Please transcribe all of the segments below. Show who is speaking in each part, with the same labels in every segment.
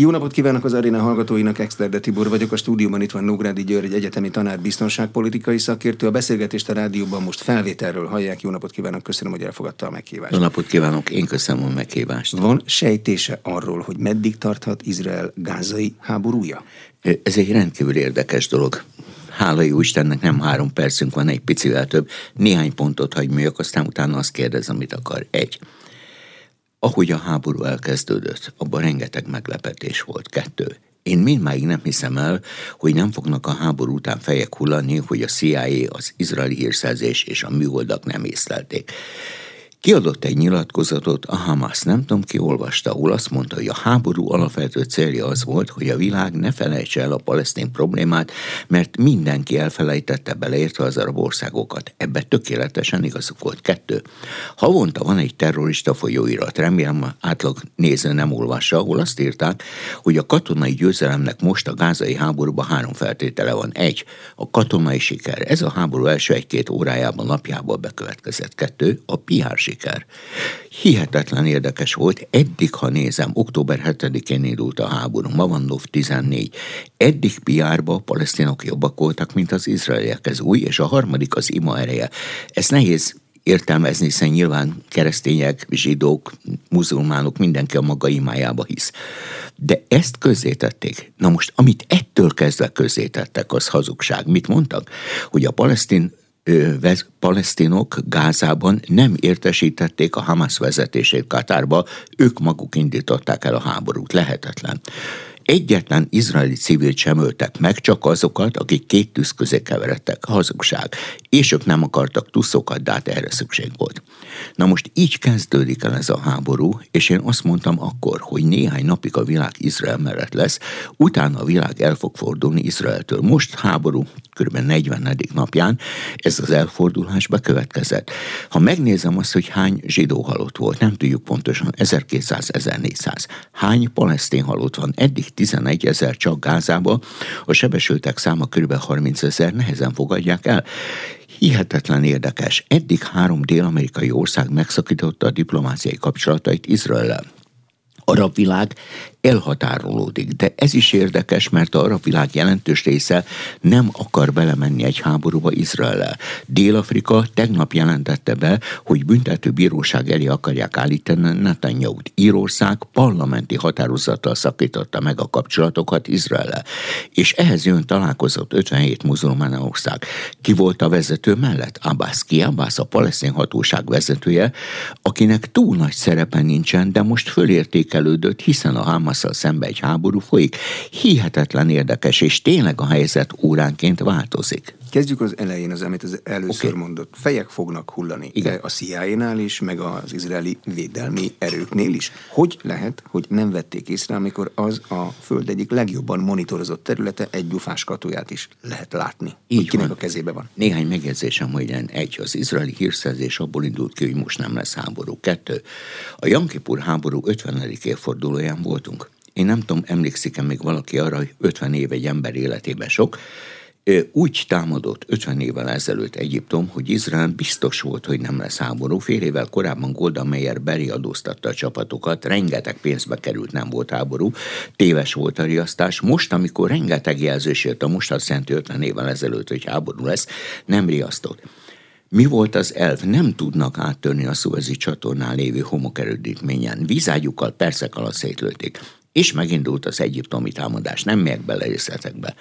Speaker 1: Jó napot kívánok az aréna hallgatóinak, Exterde Tibor vagyok, a stúdióban itt van Nógrádi György, egy egyetemi tanár, biztonságpolitikai szakértő. A beszélgetést a rádióban most felvételről hallják. Jó napot kívánok, köszönöm, hogy elfogadta a meghívást.
Speaker 2: Jó napot kívánok, én köszönöm a meghívást.
Speaker 1: Van sejtése arról, hogy meddig tarthat Izrael gázai háborúja?
Speaker 2: Ez egy rendkívül érdekes dolog. Hála jó Istennek nem három percünk van, egy picivel több. Néhány pontot hagy műjök, aztán utána azt kérdez, amit akar. Egy ahogy a háború elkezdődött, abban rengeteg meglepetés volt. Kettő. Én mindmáig nem hiszem el, hogy nem fognak a háború után fejek hullani, hogy a CIA, az izraeli hírszerzés és a műholdak nem észlelték. Kiadott egy nyilatkozatot, a Hamas, nem tudom ki olvasta, azt mondta, hogy a háború alapvető célja az volt, hogy a világ ne felejtse el a palesztin problémát, mert mindenki elfelejtette beleértve az arab országokat. Ebbe tökéletesen igazuk volt. Kettő. Havonta van egy terrorista folyóirat, remélem átlag néző nem olvassa, ahol azt írták, hogy a katonai győzelemnek most a gázai háborúban három feltétele van. Egy, a katonai siker. Ez a háború első egy-két órájában, napjában bekövetkezett. Kettő, a PR siker. Hihetetlen érdekes volt, eddig, ha nézem, október 7-én indult a háború, ma van NOV 14. Eddig PR-ba a palesztinok jobbak voltak, mint az izraeliek, ez új, és a harmadik az ima ereje. Ez nehéz értelmezni, hiszen nyilván keresztények, zsidók, muzulmánok, mindenki a maga imájába hisz. De ezt közzétették. Na most, amit ettől kezdve közzétettek, az hazugság. Mit mondtak? Hogy a palesztin palesztinok Gázában nem értesítették a Hamas vezetését Katárba, ők maguk indították el a háborút. Lehetetlen. Egyetlen izraeli civilt sem öltek meg, csak azokat, akik két tűz közé keveredtek. Hazugság. És ők nem akartak tuszokat, de hát erre szükség volt. Na most így kezdődik el ez a háború, és én azt mondtam akkor, hogy néhány napig a világ Izrael mellett lesz, utána a világ el fog fordulni Izraeltől. Most háború kb. 40. napján ez az elfordulás bekövetkezett. Ha megnézem azt, hogy hány zsidó halott volt, nem tudjuk pontosan, 1200-1400. Hány palesztin halott van? Eddig 11 ezer csak Gázába, a sebesültek száma kb. 30 ezer, nehezen fogadják el. Hihetetlen érdekes. Eddig három dél-amerikai ország megszakította a diplomáciai kapcsolatait Izraellel arab világ elhatárolódik. De ez is érdekes, mert a arab világ jelentős része nem akar belemenni egy háborúba Izrael. Dél-Afrika tegnap jelentette be, hogy büntető bíróság elé akarják állítani Netanyahu-t. Írország parlamenti határozattal szakította meg a kapcsolatokat Izrael. És ehhez jön találkozott 57 muzulmán ország. Ki volt a vezető mellett? Abbas ki? Abbas a palesztin hatóság vezetője, akinek túl nagy szerepe nincsen, de most fölértékelődött, hiszen a Hamas Hamasszal szembe egy háború folyik. Hihetetlen érdekes, és tényleg a helyzet óránként változik.
Speaker 1: Kezdjük az elején, az, amit az először okay. mondott. Fejek fognak hullani. Igen. A CIA-nál is, meg az izraeli védelmi erőknél is. Hogy lehet, hogy nem vették észre, amikor az a föld egyik legjobban monitorozott területe egy gyufás katóját is lehet látni. Így hogy kinek van. a kezébe van.
Speaker 2: Néhány megjegyzésem, hogy egy, az izraeli hírszerzés abból indult ki, hogy most nem lesz háború. Kettő, a Jankipur háború 50. évfordulóján voltunk. Én nem tudom, emlékszik-e még valaki arra, hogy 50 év egy ember életében sok, úgy támadott 50 évvel ezelőtt Egyiptom, hogy Izrael biztos volt, hogy nem lesz háború. Fél évvel korábban Golda Meir beriadóztatta a csapatokat, rengeteg pénzbe került, nem volt háború, téves volt a riasztás. Most, amikor rengeteg jelzés jött a most azt jelenti 50 évvel ezelőtt, hogy háború lesz, nem riasztott. Mi volt az elv? Nem tudnak áttörni a szuezi csatornán lévő homokerődítményen. Vízágyukkal percek alatt szétlőtték és megindult az egyiptomi támadás, nem megyek bele részletekbe.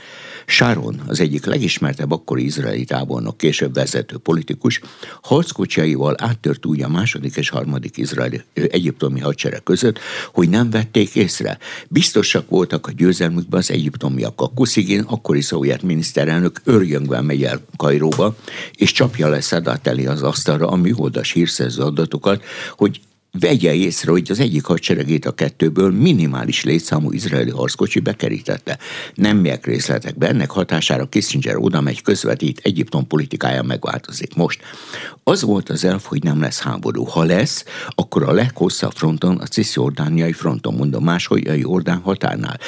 Speaker 2: Sharon, az egyik legismertebb akkori izraeli tábornok, később vezető politikus, harckocsiaival áttört úgy a második és harmadik izraeli egyiptomi hadsereg között, hogy nem vették észre. Biztosak voltak a győzelmükben az egyiptomiak. A Kuszigin, akkori szovjet miniszterelnök örjöngve megy el Kairóba, és csapja le Szadat elé az asztalra a műholdas hírszerző adatokat, hogy vegye észre, hogy az egyik hadseregét a kettőből minimális létszámú izraeli harckocsi bekerítette. Nem megyek részletekbe, ennek hatására Kissinger oda megy, közvetít, Egyiptom politikája megváltozik. Most az volt az elf, hogy nem lesz háború. Ha lesz, akkor a leghosszabb fronton, a cisziordániai fronton, mondom máshogy a Jordán határnál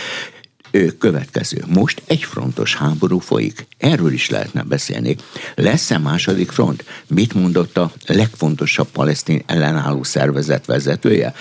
Speaker 2: Következő. Most egy frontos háború folyik. Erről is lehetne beszélni. Lesz-e második front? Mit mondott a legfontosabb palesztin ellenálló szervezet vezetője?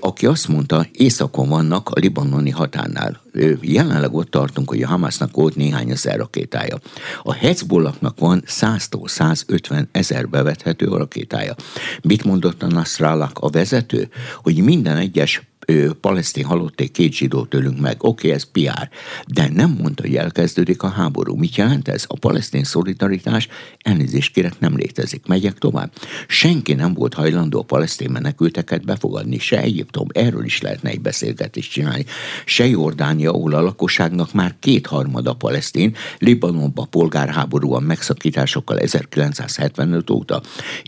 Speaker 2: Aki azt mondta, északon vannak a libanoni határnál. Jelenleg ott tartunk, hogy a Hamasnak volt néhány ezer rakétája. A Hezbollahnak van 100-tól 150 ezer bevethető rakétája. Mit mondott a Nasrallah a vezető? Hogy minden egyes ő, palesztin halotték két zsidó tőlünk meg, oké, okay, ez PR, de nem mondta, hogy elkezdődik a háború. Mit jelent ez? A palesztin szolidaritás elnézést kérek, nem létezik. Megyek tovább. Senki nem volt hajlandó a palesztin menekülteket befogadni, se Egyiptom, erről is lehetne egy beszélgetést csinálni, se Jordánia, ahol a lakosságnak már kétharmada palesztin, Libanonban polgárháborúan megszakításokkal 1975 óta,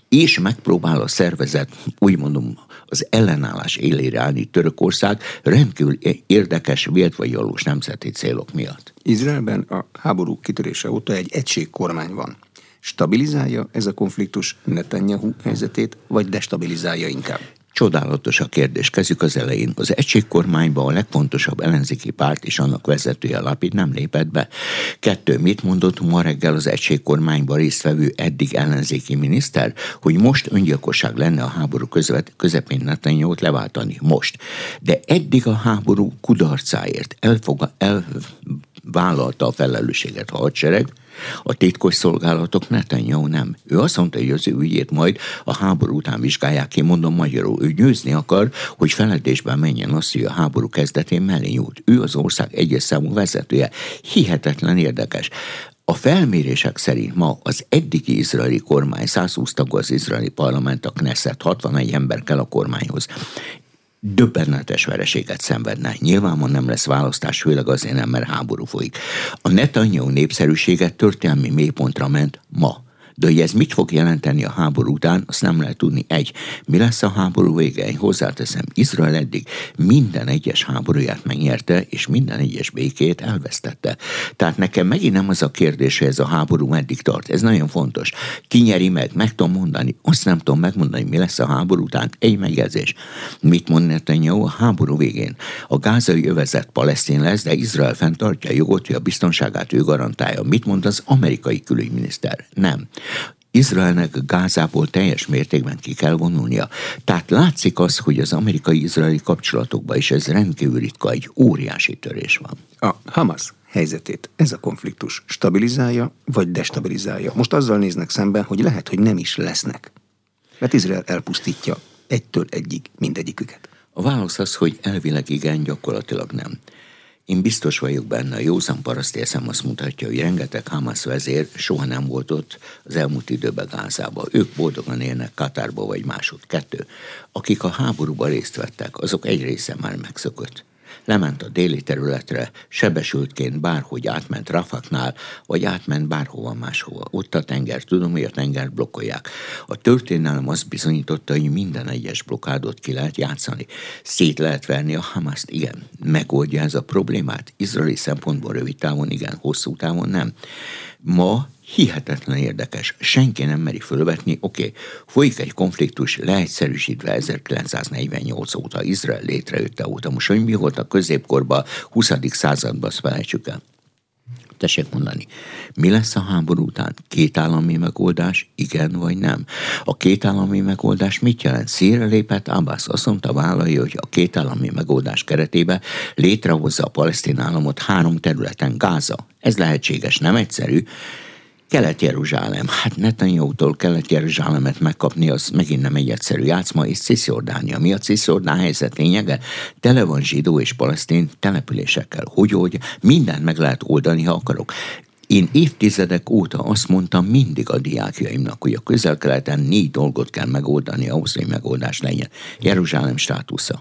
Speaker 2: és megpróbál a szervezet, úgy mondom, az ellenállás élére állni Törökország rendkívül érdekes, vélt vagy valós nemzeti célok miatt.
Speaker 1: Izraelben a háború kitörése óta egy egységkormány van. Stabilizálja ez a konfliktus Netanyahu helyzetét, vagy destabilizálja inkább?
Speaker 2: Csodálatos a kérdés. Kezdjük az elején. Az egységkormányban a legfontosabb ellenzéki párt és annak vezetője Lapid nem lépett be. Kettő, mit mondott ma reggel az egységkormányban résztvevő eddig ellenzéki miniszter, hogy most öngyilkosság lenne a háború közvet, közepén netanyahu leváltani. Most. De eddig a háború kudarcáért elfog, elvállalta a felelősséget a hadsereg, a titkos szolgálatok Netanyahu nem. Ő azt mondta, hogy az ő ügyét majd a háború után vizsgálják ki, mondom magyarul. Ő győzni akar, hogy feledésben menjen azt, hogy a háború kezdetén mellé nyújt. Ő az ország egyes számú vezetője. Hihetetlen érdekes. A felmérések szerint ma az eddigi izraeli kormány, 120 tagú az izraeli parlament, a Knesset, 61 ember kell a kormányhoz döbbenetes vereséget szenvedne. Nyilvánvalóan nem lesz választás, főleg azért nem, mert háború folyik. A Netanyahu népszerűsége történelmi mélypontra ment ma. De hogy ez mit fog jelenteni a háború után, azt nem lehet tudni. Egy, mi lesz a háború vége? Én hozzáteszem, Izrael eddig minden egyes háborúját megnyerte, és minden egyes békét elvesztette. Tehát nekem megint nem az a kérdés, hogy ez a háború meddig tart. Ez nagyon fontos. Ki nyeri meg? Meg tudom mondani. Azt nem tudom megmondani, mi lesz a háború után. Egy megjegyzés. Mit mond Netanyahu a háború végén? A gázai övezet palesztin lesz, de Izrael fenntartja a jogot, hogy a biztonságát ő garantálja. Mit mond az amerikai külügyminiszter? Nem. Izraelnek Gázából teljes mértékben ki kell vonulnia. Tehát látszik az, hogy az amerikai-izraeli kapcsolatokban is ez rendkívül ritka, egy óriási törés van.
Speaker 1: A Hamas helyzetét ez a konfliktus stabilizálja, vagy destabilizálja? Most azzal néznek szemben, hogy lehet, hogy nem is lesznek. Mert Izrael elpusztítja egytől egyig mindegyiküket.
Speaker 2: A válasz az, hogy elvileg igen, gyakorlatilag nem. Én biztos vagyok benne, a józan paraszti eszem azt mutatja, hogy rengeteg Hamas vezér soha nem volt ott az elmúlt időben Gázába. Ők boldogan élnek Katárba vagy másod. Kettő. Akik a háborúban részt vettek, azok egy része már megszökött lement a déli területre, sebesültként bárhogy átment Rafaknál, vagy átment bárhova máshova. Ott a tenger, tudom, hogy a tenger blokkolják. A történelem azt bizonyította, hogy minden egyes blokkádot ki lehet játszani. Szét lehet verni a Hamaszt, igen. Megoldja ez a problémát? Izraeli szempontból rövid távon, igen, hosszú távon nem. Ma hihetetlen érdekes. Senki nem meri fölvetni, oké, okay, folyik egy konfliktus leegyszerűsítve 1948 óta, Izrael létrejötte óta. Most, hogy mi volt a középkorban, 20. században, azt felejtsük el. Tessék mondani, mi lesz a háború után? Két állami megoldás, igen vagy nem? A két állami megoldás mit jelent? Szíre lépett Abbas azt mondta, vállalja, hogy a két állami megoldás keretében létrehozza a palesztin államot három területen, Gáza. Ez lehetséges, nem egyszerű, Kelet-Jeruzsálem. Hát Netanyahu-tól Kelet-Jeruzsálemet megkapni, az megint nem egy egyszerű játszma, és Cisjordánia. Mi a Cisjordán helyzet lényege? Tele van zsidó és palesztin településekkel. Hogy, hogy mindent meg lehet oldani, ha akarok. Én évtizedek óta azt mondtam mindig a diákjaimnak, hogy a közel-keleten négy dolgot kell megoldani ahhoz, hogy megoldás legyen. Jeruzsálem státusza,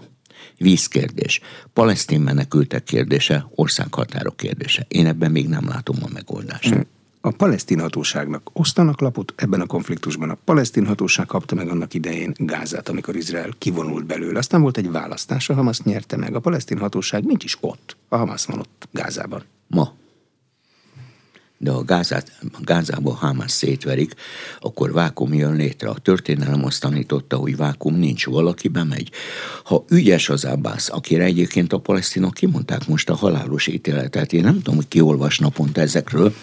Speaker 2: vízkérdés, palesztin menekültek kérdése, országhatárok kérdése. Én ebben még nem látom a megoldást.
Speaker 1: A palesztin hatóságnak osztanak lapot ebben a konfliktusban. A palesztin hatóság kapta meg annak idején Gázát, amikor Izrael kivonult belőle. Aztán volt egy választás, a Hamas nyerte meg. A palesztin hatóság nincs is ott. A Hamas van ott Gázában.
Speaker 2: Ma de ha Gázát, Gázába Hamas szétverik, akkor vákum jön létre. A történelem azt tanította, hogy vákum nincs, valaki bemegy. Ha ügyes az Abbas, akire egyébként a palesztinok kimondták most a halálos ítéletet, én nem tudom, hogy ki olvas naponta ezekről,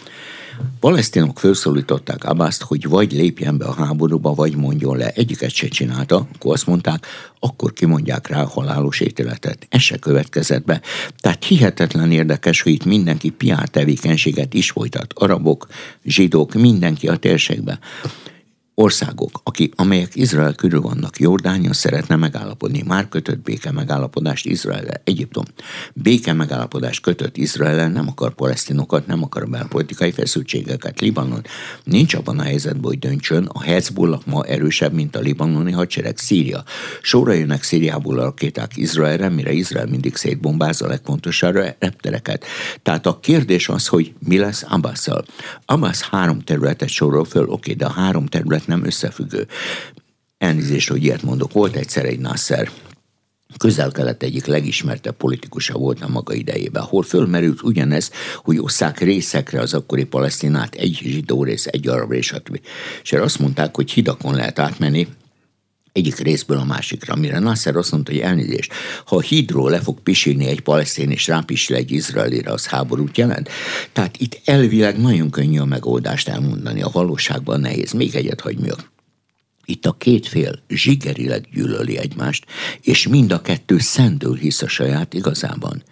Speaker 2: palesztinok felszólították Abbaszt, hogy vagy lépjen be a háborúba, vagy mondjon le. Egyiket se csinálta, akkor azt mondták, akkor kimondják rá a halálos ítéletet. Ez se következett be. Tehát hihetetlen érdekes, hogy itt mindenki piár tevékenységet is folytat. Arabok, zsidók, mindenki a térségben országok, akik, amelyek Izrael körül vannak, Jordánia szeretne megállapodni, már kötött béke megállapodást Izrael, Egyiptom. Béke megállapodást kötött Izrael, nem akar palesztinokat, nem akar belpolitikai feszültségeket. Libanon nincs abban a helyzetben, hogy döntsön. A Hezbollah ma erősebb, mint a libanoni hadsereg. Szíria. Sorra jönnek Szíriából a rakéták Izraelre, mire Izrael mindig szétbombázza a legfontosabb reptereket. Tehát a kérdés az, hogy mi lesz Abbasszal. Abbas három területet sorol föl, oké, de a három terület nem összefüggő. Elnézést, hogy ilyet mondok. Volt egyszer egy Nasser, közel-kelet egyik legismertebb politikusa volt a maga idejében, ahol fölmerült ugyanez, hogy osszák részekre az akkori palesztinát, egy zsidó rész, egy arab rész, stb. És azt mondták, hogy hidakon lehet átmenni, egyik részből a másikra, mire Nasser azt mondta, hogy elnézést, ha a hídról le fog pisilni egy palesztén és rápisil egy izraelire, az háborút jelent. Tehát itt elvileg nagyon könnyű a megoldást elmondani, a valóságban nehéz. Még egyet hagy Itt a két fél zsigerileg gyűlöli egymást, és mind a kettő szentől hisz a saját igazában.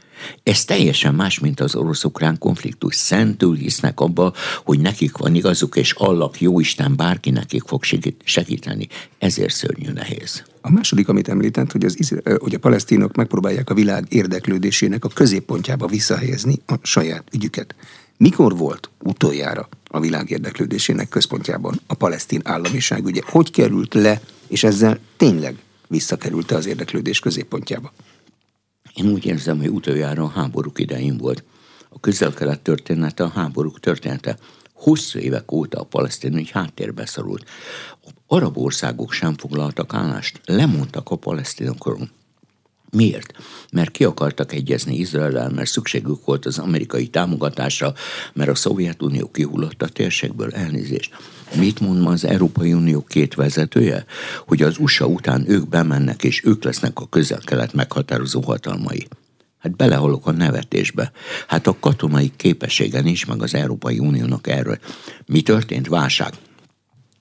Speaker 2: Ez teljesen más, mint az orosz-ukrán konfliktus. Szentül hisznek abba, hogy nekik van igazuk, és Allah, Isten bárki nekik fog segíteni. Ezért szörnyű nehéz.
Speaker 1: A második, amit említett, hogy, az, hogy a palesztinok megpróbálják a világ érdeklődésének a középpontjába visszahelyezni a saját ügyüket. Mikor volt utoljára a világ érdeklődésének központjában a palesztin államiság ügye? Hogy került le, és ezzel tényleg visszakerült az érdeklődés középpontjába?
Speaker 2: Én úgy érzem, hogy utoljára a háborúk idején volt. A közel-kelet története a háborúk története. Hosszú évek óta a palesztin ügy háttérbe szorult. A arab országok sem foglaltak állást, lemondtak a palesztinokról. Miért? Mert ki akartak egyezni Izrael, mert szükségük volt az amerikai támogatásra, mert a Szovjetunió kihullott a térségből elnézést. Mit mond ma az Európai Unió két vezetője? Hogy az USA után ők bemennek, és ők lesznek a közel-kelet meghatározó hatalmai. Hát belehalok a nevetésbe. Hát a katonai képessége nincs meg az Európai Uniónak erről. Mi történt? Válság.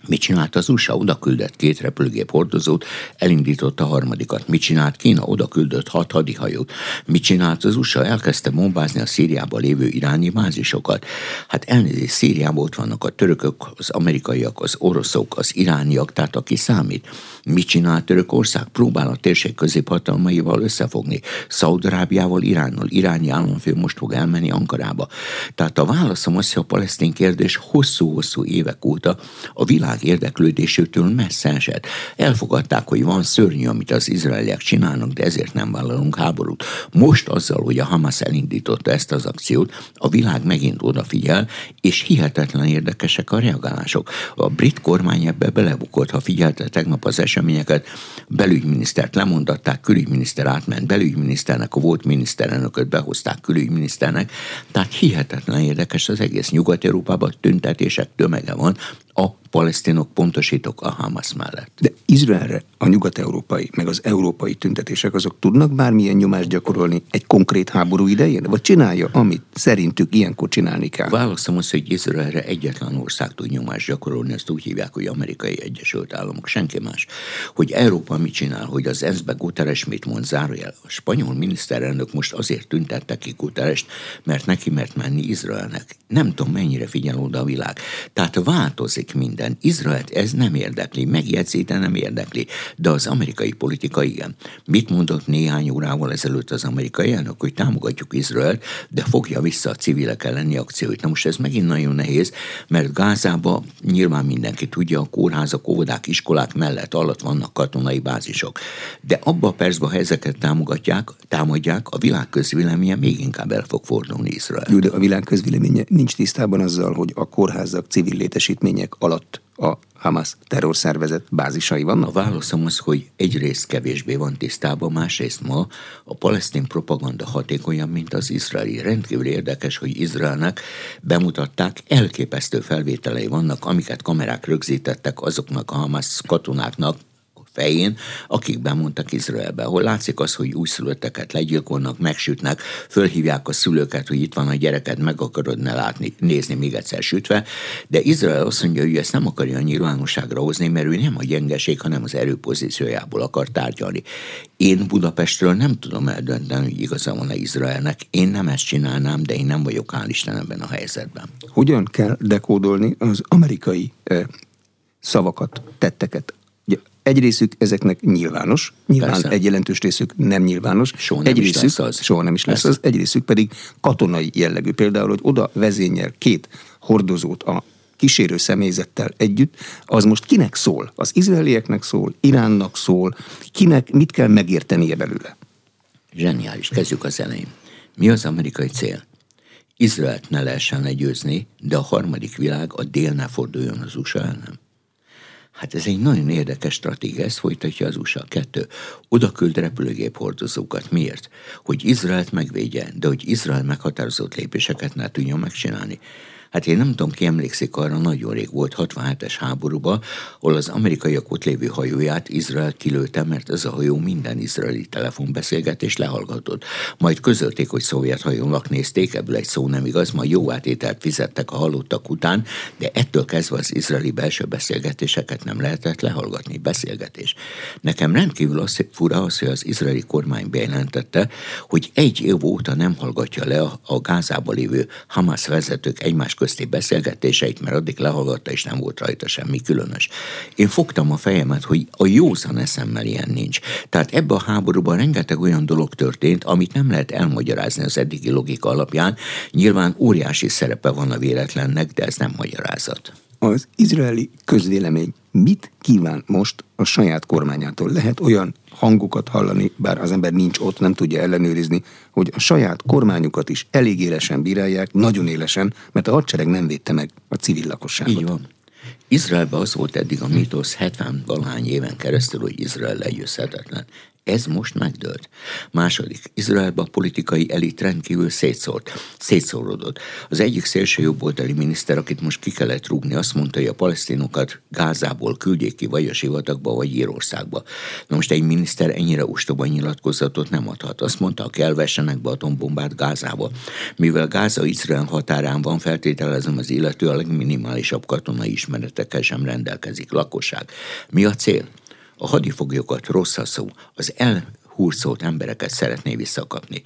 Speaker 2: Mit csinált az USA? Oda küldött két repülőgép hordozót, elindította a harmadikat. Mit csinált Kína? Oda küldött hat hadihajót. Mit csinált az USA? Elkezdte bombázni a Szíriában lévő iráni bázisokat. Hát elnézést, Szíriában ott vannak a törökök, az amerikaiak, az oroszok, az irániak, tehát aki számít. Mit csinált Törökország? Próbál a térség középhatalmaival összefogni. Szaudarábiával, Iránnal. Iráni államfő most fog elmenni Ankarába. Tehát a válaszom az, hogy a palesztin kérdés hosszú-hosszú évek óta a világ világ érdeklődésétől messze esett. Elfogadták, hogy van szörnyű, amit az izraeliek csinálnak, de ezért nem vállalunk háborút. Most azzal, hogy a Hamas elindította ezt az akciót, a világ megint odafigyel, és hihetetlen érdekesek a reagálások. A brit kormány ebbe belebukott, ha figyelte tegnap az eseményeket, belügyminisztert lemondatták, külügyminiszter átment belügyminiszternek, a volt miniszterelnököt behozták külügyminiszternek, tehát hihetetlen érdekes az egész Nyugat-Európában tüntetések tömege van, a palesztinok pontosítok a Hamas mellett.
Speaker 1: De Izraelre a nyugat-európai, meg az európai tüntetések azok tudnak bármilyen nyomást gyakorolni egy konkrét háború idején? Vagy csinálja, amit szerintük ilyenkor csinálni kell?
Speaker 2: Válaszom az, hogy Izraelre egyetlen ország tud nyomást gyakorolni, ezt úgy hívják, hogy amerikai Egyesült Államok, senki más. Hogy Európa mit csinál, hogy az ENSZ-be Guterres mit mond, zárójel. A spanyol miniszterelnök most azért tüntette ki Guterres, mert neki mert menni Izraelnek. Nem tudom, mennyire figyel oda a világ. Tehát változik minden. Izraelt ez nem érdekli, megjegyzi, de nem érdekli. De az amerikai politika igen. Mit mondott néhány órával ezelőtt az amerikai elnök, hogy támogatjuk Izraelt, de fogja vissza a civilek elleni akcióit. Na most ez megint nagyon nehéz, mert Gázába nyilván mindenki tudja, a kórházak, óvodák, iskolák mellett alatt vannak katonai bázisok. De abba a percben, ha ezeket támogatják, támadják, a világ közvéleménye még inkább el fog fordulni Izrael.
Speaker 1: de a világ közvéleménye nincs tisztában azzal, hogy a kórházak, civil létesítmények alatt a Hamas terrorszervezet bázisai vannak?
Speaker 2: A válaszom az, hogy egyrészt kevésbé van tisztában, másrészt ma a palesztin propaganda hatékonyabb, mint az izraeli. Rendkívül érdekes, hogy Izraelnek bemutatták, elképesztő felvételei vannak, amiket kamerák rögzítettek azoknak a Hamas katonáknak, fején, akik bemondtak Izraelbe, ahol látszik az, hogy újszülötteket legyilkolnak, megsütnek, fölhívják a szülőket, hogy itt van a gyereked, meg akarod ne látni, nézni még egyszer sütve, de Izrael azt mondja, hogy ezt nem akarja nyilvánosságra hozni, mert ő nem a gyengeség, hanem az erőpozíciójából akar tárgyalni. Én Budapestről nem tudom eldönteni, hogy igaza van-e Izraelnek. Én nem ezt csinálnám, de én nem vagyok hál' Isten ebben a helyzetben.
Speaker 1: Hogyan kell dekódolni az amerikai eh, szavakat, tetteket, egy részük ezeknek nyilvános, nyilván Persze. egy jelentős részük nem nyilvános.
Speaker 2: Soha
Speaker 1: nem
Speaker 2: egy is részük, lesz
Speaker 1: az. Soha nem is lesz Persze. az. Egy részük pedig katonai jellegű. Például, hogy oda vezényel két hordozót a kísérő személyzettel együtt, az most kinek szól? Az izraelieknek szól, Iránnak szól, kinek mit kell megértenie belőle?
Speaker 2: Zseniális, kezdjük az elején. Mi az amerikai cél? Izraelt ne lehessen legyőzni, de a harmadik világ a dél ne forduljon az USA ellen. Hát ez egy nagyon érdekes stratégia, ezt folytatja az USA. Kettő, oda küld repülőgép hordozókat. Miért? Hogy Izraelt megvédje, de hogy Izrael meghatározott lépéseket ne tudjon megcsinálni. Hát én nem tudom, ki emlékszik arra, nagyon rég volt 67-es háborúban, ahol az amerikaiak ott lévő hajóját Izrael kilőtte, mert ez a hajó minden izraeli telefonbeszélgetést lehallgatott. Majd közölték, hogy szovjet hajónak nézték, ebből egy szó nem igaz, majd jó átételt fizettek a halottak után, de ettől kezdve az izraeli belső beszélgetéseket nem lehetett lehallgatni. Beszélgetés. Nekem rendkívül az, fura az, hogy az izraeli kormány bejelentette, hogy egy év óta nem hallgatja le a, a Gázába lévő Hamas vezetők egymás közti beszélgetéseit, mert addig lehallgatta, és nem volt rajta semmi különös. Én fogtam a fejemet, hogy a józan eszemmel ilyen nincs. Tehát ebbe a háborúban rengeteg olyan dolog történt, amit nem lehet elmagyarázni az eddigi logika alapján. Nyilván óriási szerepe van a véletlennek, de ez nem magyarázat.
Speaker 1: Az izraeli közvélemény mit kíván most a saját kormányától? Lehet olyan hangokat hallani, bár az ember nincs ott, nem tudja ellenőrizni, hogy a saját kormányukat is elég élesen bírálják, nagyon élesen, mert a hadsereg nem védte meg a civil lakosságot.
Speaker 2: Így van. Izraelben az volt eddig a mítosz 70 valahány éven keresztül, hogy Izrael legyőzhetetlen. Ez most megdőlt. Második, Izraelben a politikai elit rendkívül szétszórt, szétszórodott. Az egyik szélső jobboldali miniszter, akit most ki kellett rúgni, azt mondta, hogy a palesztinokat Gázából küldjék ki vagy a sivatagba, vagy Írországba. Na most egy miniszter ennyire ostoba nyilatkozatot nem adhat. Azt mondta, hogy elvessenek be atombombát Gázába. Mivel Gáza Izrael határán van, feltételezem az illető a legminimálisabb katonai ismeretekkel sem rendelkezik. Lakosság. Mi a cél? A hadifoglyokat rossz a szó, az elhúrcolt embereket szeretné visszakapni.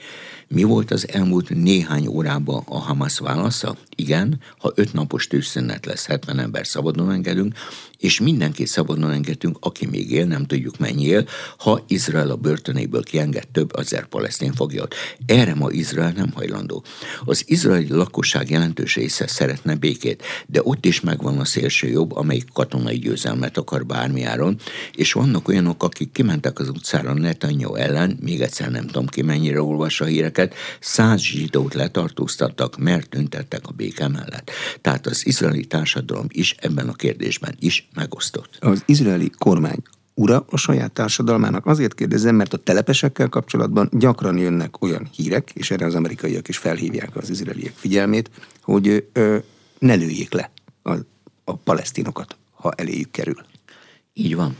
Speaker 2: Mi volt az elmúlt néhány órában a Hamas válasza? Igen, ha öt napos tűzszünet lesz, 70 ember szabadon engedünk, és mindenkit szabadon engedünk, aki még él, nem tudjuk mennyi él, ha Izrael a börtönéből kienged több azer palesztin foglyot. Erre ma Izrael nem hajlandó. Az izraeli lakosság jelentős része szeretne békét, de ott is megvan a szélső jobb, amelyik katonai győzelmet akar bármiáron, és vannak olyanok, akik kimentek az utcára Netanyahu ellen, még egyszer nem tudom ki mennyire olvassa a híreket, száz zsidót letartóztattak, mert tüntettek a béke mellett. Tehát az izraeli társadalom is ebben a kérdésben is megosztott.
Speaker 1: Az izraeli kormány ura a saját társadalmának. Azért kérdezem, mert a telepesekkel kapcsolatban gyakran jönnek olyan hírek, és erre az amerikaiak is felhívják az izraeliek figyelmét, hogy ö, ne lőjék le a, a palesztinokat, ha eléjük kerül.
Speaker 2: Így van.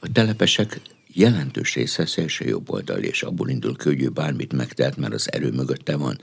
Speaker 2: A telepesek jelentős része szélső jobb oldal, és abból indul hogy ő bármit megtehet, mert az erő mögötte van.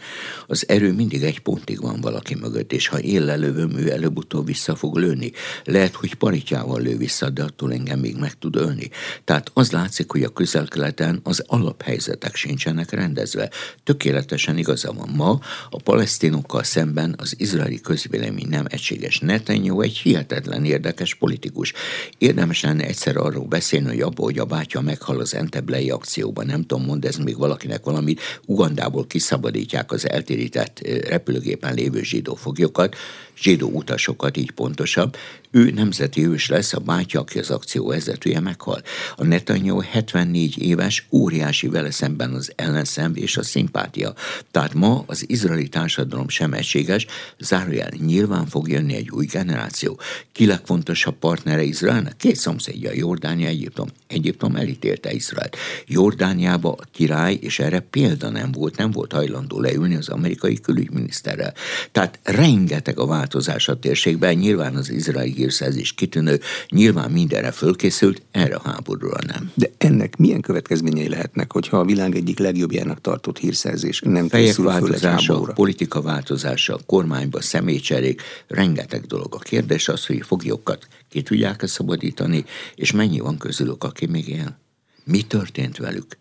Speaker 2: Az erő mindig egy pontig van valaki mögött, és ha én lelövöm, ő előbb-utóbb vissza fog lőni. Lehet, hogy paritjával lő vissza, de attól engem még meg tud ölni. Tehát az látszik, hogy a közelkeleten az alaphelyzetek sincsenek rendezve. Tökéletesen igaza van ma, a palesztinokkal szemben az izraeli közvélemény nem egységes. Netanyahu egy hihetetlen érdekes politikus. Érdemes lenne egyszer arról beszélni, hogy abból, hogy a bátya meghal az Enteblei akcióban, nem tudom, mond ez még valakinek valamit, Ugandából kiszabadítják az eltérített repülőgépen lévő zsidó foglyokat, zsidó utasokat, így pontosabb, ő nemzeti ős lesz, a bátyja, aki az akció vezetője meghal. A Netanyahu 74 éves, óriási vele szemben az ellenszem és a szimpátia. Tehát ma az izraeli társadalom sem egységes, zárójel nyilván fog jönni egy új generáció. Ki legfontosabb partnere Izraelnek? Két szomszédja, Jordánia, Egyiptom. Egyiptom elítélte Izraelt. Jordániába a király, és erre példa nem volt, nem volt hajlandó leülni az amerikai külügyminiszterrel. Tehát rengeteg a változás a térségben, nyilván az izraeli hírszerzés kitűnő, nyilván mindenre fölkészült, erre a háborúra nem.
Speaker 1: De ennek milyen következményei lehetnek, hogyha a világ egyik legjobbjának tartott hírszerzés nem
Speaker 2: Fejek készül változása, politika változása, kormányba személycserék, rengeteg dolog. A kérdés az, hogy foglyokat ki tudják-e szabadítani, és mennyi van közülük, aki még él. Mi történt velük?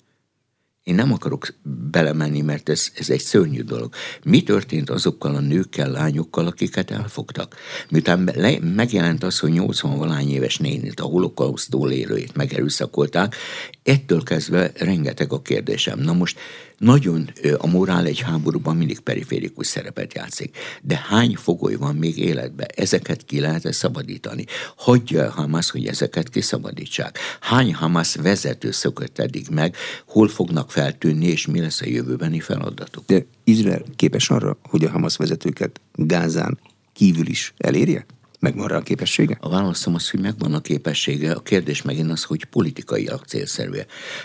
Speaker 2: Én nem akarok belemenni, mert ez, ez egy szörnyű dolog. Mi történt azokkal a nőkkel, lányokkal, akiket elfogtak? Miután le, megjelent az, hogy 80 valány éves nénit, a holokausztól élőjét megerőszakolták, ettől kezdve rengeteg a kérdésem. Na most nagyon a morál egy háborúban mindig periférikus szerepet játszik. De hány fogoly van még életben? Ezeket ki lehet -e szabadítani? Hagyja Hamas, hogy ezeket kiszabadítsák? Hány Hamas vezető szökött eddig meg? Hol fognak feltűnni, és mi lesz a jövőbeni feladatuk?
Speaker 1: De Izrael képes arra, hogy a Hamas vezetőket Gázán kívül is elérje? Megvan rá a képessége?
Speaker 2: A válaszom az, hogy megvan a képessége. A kérdés megint az, hogy politikailag célszerű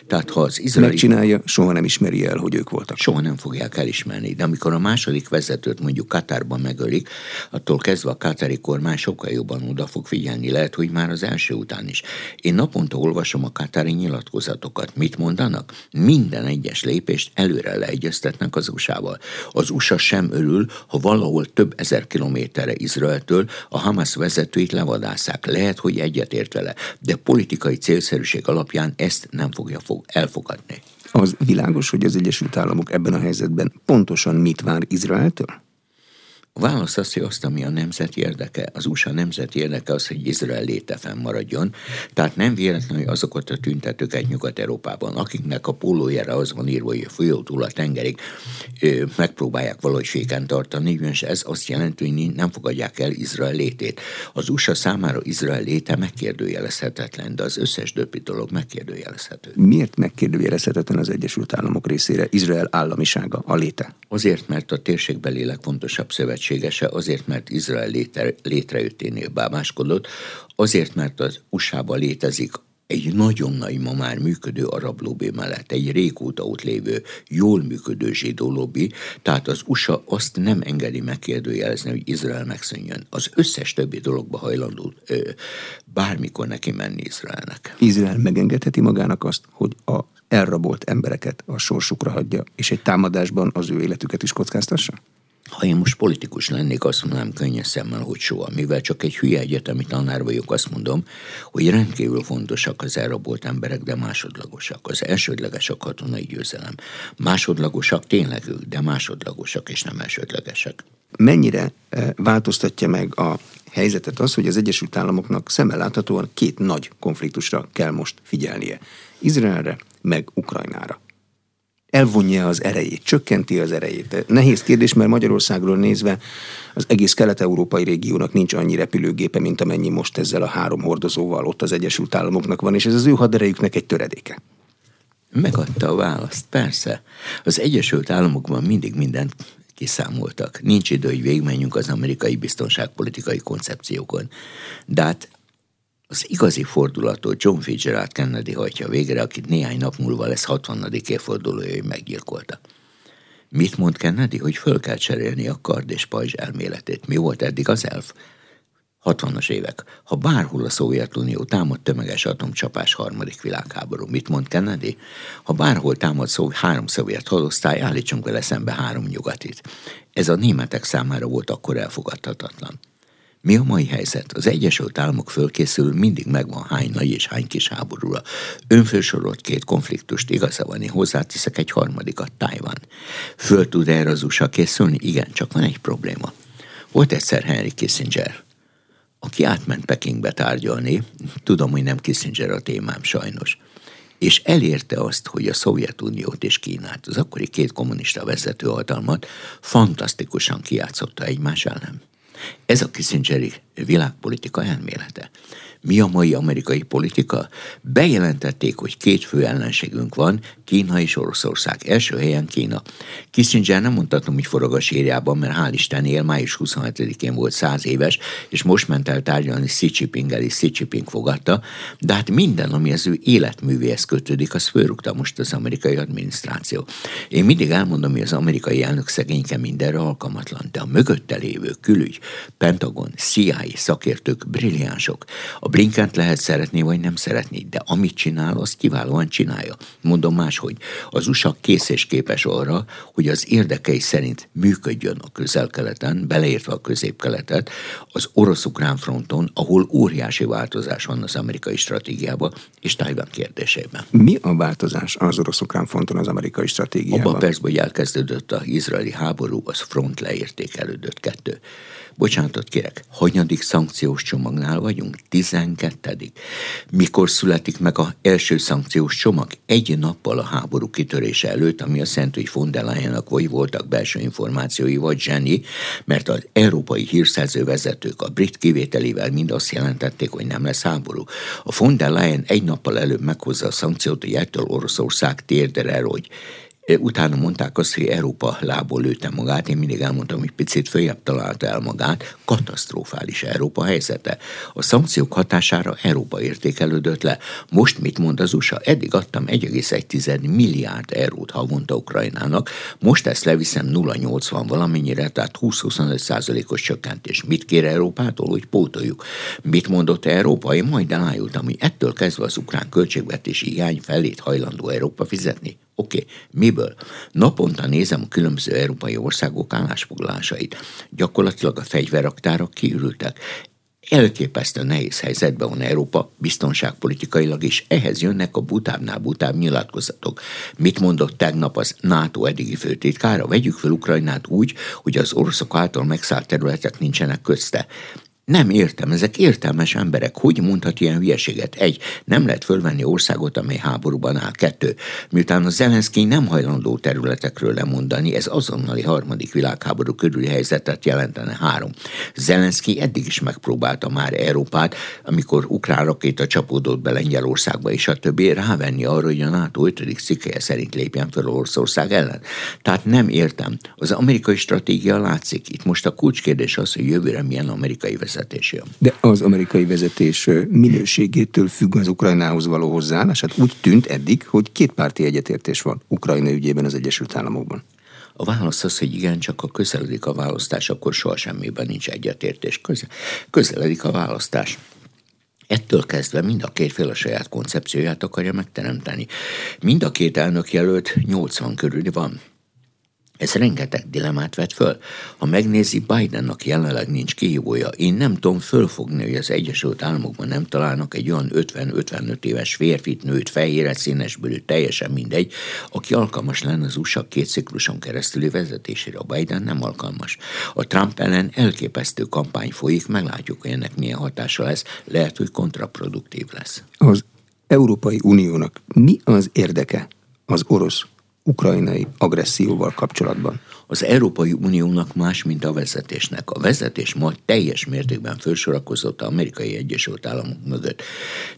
Speaker 2: Tehát ha az
Speaker 1: izraeli... Megcsinálja, soha nem ismeri el, hogy ők voltak.
Speaker 2: Soha nem fogják elismerni. De amikor a második vezetőt mondjuk Katárban megölik, attól kezdve a katári kormány sokkal jobban oda fog figyelni. Lehet, hogy már az első után is. Én naponta olvasom a katári nyilatkozatokat. Mit mondanak? Minden egyes lépést előre leegyeztetnek az USA-val. Az USA sem örül, ha valahol több ezer kilométerre Izraeltől a Hamas Hamas vezetőit levadászák. Lehet, hogy egyetért vele, de politikai célszerűség alapján ezt nem fogja fog elfogadni.
Speaker 1: Az világos, hogy az Egyesült Államok ebben a helyzetben pontosan mit vár Izraeltől?
Speaker 2: A válasz az, hogy azt, ami a nemzeti érdeke, az USA nemzeti érdeke az, hogy Izrael léte fennmaradjon. Tehát nem véletlenül, hogy azokat a tüntetőket Nyugat-Európában, akiknek a pólójára az van írva, hogy a folyó túl a tengerig megpróbálják valahogy féken tartani, és ez azt jelenti, hogy nem fogadják el Izrael létét. Az USA számára Izrael léte megkérdőjelezhetetlen, de az összes többi dolog megkérdőjelezhető.
Speaker 1: Miért megkérdőjelezhetetlen az Egyesült Államok részére Izrael államisága, a léte?
Speaker 2: Azért, mert a térségbeli legfontosabb szövetség szövetségese azért, mert Izrael létre, létrejötténél bámáskodott, azért, mert az USA-ban létezik egy nagyon nagy, ma már működő arab lobby mellett, egy régóta ott lévő, jól működő zsidó lobby, tehát az USA azt nem engedi megkérdőjelezni, hogy Izrael megszűnjön. Az összes többi dologba hajlandó ö, bármikor neki menni Izraelnek.
Speaker 1: Izrael megengedheti magának azt, hogy a elrabolt embereket a sorsukra hagyja, és egy támadásban az ő életüket is kockáztassa?
Speaker 2: Ha én most politikus lennék, azt mondanám könnyes szemmel, hogy soha. Mivel csak egy hülye egyetemi tanár vagyok, azt mondom, hogy rendkívül fontosak az elrabolt emberek, de másodlagosak. Az elsődleges a katonai győzelem. Másodlagosak tényleg ők, de másodlagosak és nem elsődlegesek.
Speaker 1: Mennyire eh, változtatja meg a helyzetet az, hogy az Egyesült Államoknak szemmel láthatóan két nagy konfliktusra kell most figyelnie. Izraelre, meg Ukrajnára elvonja az erejét, csökkenti az erejét. Nehéz kérdés, mert Magyarországról nézve az egész kelet-európai régiónak nincs annyi repülőgépe, mint amennyi most ezzel a három hordozóval ott az Egyesült Államoknak van, és ez az ő haderejüknek egy töredéke.
Speaker 2: Megadta a választ, persze. Az Egyesült Államokban mindig mindent kiszámoltak. Nincs idő, hogy végigmenjünk az amerikai biztonságpolitikai koncepciókon. De hát az igazi fordulatot John Fitzgerald Kennedy hajtja végre, akit néhány nap múlva lesz 60. évfordulója, hogy meggyilkolta. Mit mond Kennedy, hogy föl kell cserélni a kard és pajzs elméletét? Mi volt eddig az elf? 60-as évek. Ha bárhol a Szovjetunió támad tömeges atomcsapás harmadik világháború, mit mond Kennedy? Ha bárhol támad szó, három szovjet hadosztály, állítsunk vele szembe három nyugatit. Ez a németek számára volt akkor elfogadhatatlan. Mi a mai helyzet? Az Egyesült Államok fölkészül, mindig megvan hány nagy és hány kis háborúra. Önfősorolt két konfliktust, igaza van, én egy harmadikat, Tájvan. Föl tud erre az USA készülni? Igen, csak van egy probléma. Volt egyszer Henry Kissinger, aki átment Pekingbe tárgyalni, tudom, hogy nem Kissinger a témám sajnos, és elérte azt, hogy a Szovjetuniót és Kínát, az akkori két kommunista vezető hatalmat fantasztikusan kiátszotta egymás ellen. Ez a Kissingeri világpolitika elmélete. Mi a mai amerikai politika? Bejelentették, hogy két fő ellenségünk van, Kína és Oroszország. Első helyen Kína. Kissinger nem mondhatom, hogy forog a sírjában, mert hál' Isten él, május 27-én volt száz éves, és most ment el tárgyalni Xi jinping és Xi Jinping fogadta, de hát minden, ami az ő életművéhez kötődik, az fölrúgta most az amerikai adminisztráció. Én mindig elmondom, hogy az amerikai elnök szegényke mindenre alkalmatlan, de a mögötte lévő külügy, Pentagon, CIA szakértők brilliánsok. A Blinkent lehet szeretni, vagy nem szeretni, de amit csinál, az kiválóan csinálja. Mondom máshogy, az USA kész és képes arra, hogy az érdekei szerint működjön a közel-keleten, beleértve a közép-keletet, az orosz-ukrán fronton, ahol óriási változás van az amerikai stratégiában és Tajvan kérdésében.
Speaker 1: Mi a változás az orosz-ukrán fronton az amerikai stratégiában?
Speaker 2: Abban persze, hogy elkezdődött az izraeli háború, az front leértékelődött kettő. Bocsánatot kérek, hanyadik szankciós csomagnál vagyunk? Tizenkettedik. Mikor születik meg a első szankciós csomag? Egy nappal a háború kitörése előtt, ami azt jelenti, hogy von der Leyennak vagy voltak belső információi, vagy zseni, mert az európai hírszerző vezetők a brit kivételével mind azt jelentették, hogy nem lesz háború. A von der Leyen egy nappal előbb meghozza a szankciót, hogy ettől Oroszország térdere, hogy Utána mondták azt, hogy Európa lából lőtte magát, én mindig elmondtam, hogy picit följebb találta el magát, katasztrofális Európa helyzete. A szankciók hatására Európa értékelődött le. Most mit mond az USA? Eddig adtam 1,1 milliárd eurót havonta Ukrajnának, most ezt leviszem 0,80 valamennyire, tehát 20-25 százalékos csökkentés. Mit kér Európától, hogy pótoljuk? Mit mondott Európa? Én majd elájultam, hogy ettől kezdve az ukrán költségvetési hiány felét hajlandó Európa fizetni. Oké, okay. miből? Naponta nézem a különböző európai országok állásfoglalásait. Gyakorlatilag a fegyverraktárak kiürültek. Elképesztő nehéz helyzetben van Európa biztonságpolitikailag, és ehhez jönnek a butábbnál butább nyilatkozatok. Mit mondott tegnap az NATO eddigi főtitkára? Vegyük fel Ukrajnát úgy, hogy az oroszok által megszállt területek nincsenek közte. Nem értem, ezek értelmes emberek. Hogy mondhat ilyen hülyeséget? Egy, nem lehet fölvenni országot, amely háborúban áll. Kettő, miután a Zelenszky nem hajlandó területekről lemondani, ez azonnali harmadik világháború körüli helyzetet jelentene. Három, Zelenszky eddig is megpróbálta már Európát, amikor ukrán rakéta csapódott be Lengyelországba, és a többi rávenni arra, hogy a NATO 5. cikkeje szerint lépjen fel Oroszország ellen. Tehát nem értem. Az amerikai stratégia látszik. Itt most a kulcskérdés az, hogy jövőre milyen amerikai vezető vezetés jön.
Speaker 1: De az amerikai vezetés minőségétől függ az Ukrajnához való hozzáállás? Hát úgy tűnt eddig, hogy két párti egyetértés van Ukrajna ügyében az Egyesült Államokban.
Speaker 2: A válasz az, hogy igen, csak a közeledik a választás, akkor soha semmiben nincs egyetértés. Közel, közeledik a választás. Ettől kezdve mind a két fél a saját koncepcióját akarja megteremteni. Mind a két elnök jelölt 80 körül van. Ez rengeteg dilemát vet föl. Ha megnézi, Bidennak jelenleg nincs kihívója. Én nem tudom fölfogni, hogy az Egyesült Államokban nem találnak egy olyan 50-55 éves férfit, nőt, fehére, színesbőrű, teljesen mindegy, aki alkalmas lenne az USA két cikluson keresztüli vezetésére. A Biden nem alkalmas. A Trump ellen elképesztő kampány folyik, meglátjuk, hogy ennek milyen hatása lesz. Lehet, hogy kontraproduktív lesz.
Speaker 1: Az Európai Uniónak mi az érdeke az orosz ukrajnai agresszióval kapcsolatban?
Speaker 2: Az Európai Uniónak más, mint a vezetésnek. A vezetés ma teljes mértékben felsorakozott az amerikai Egyesült Államok mögött.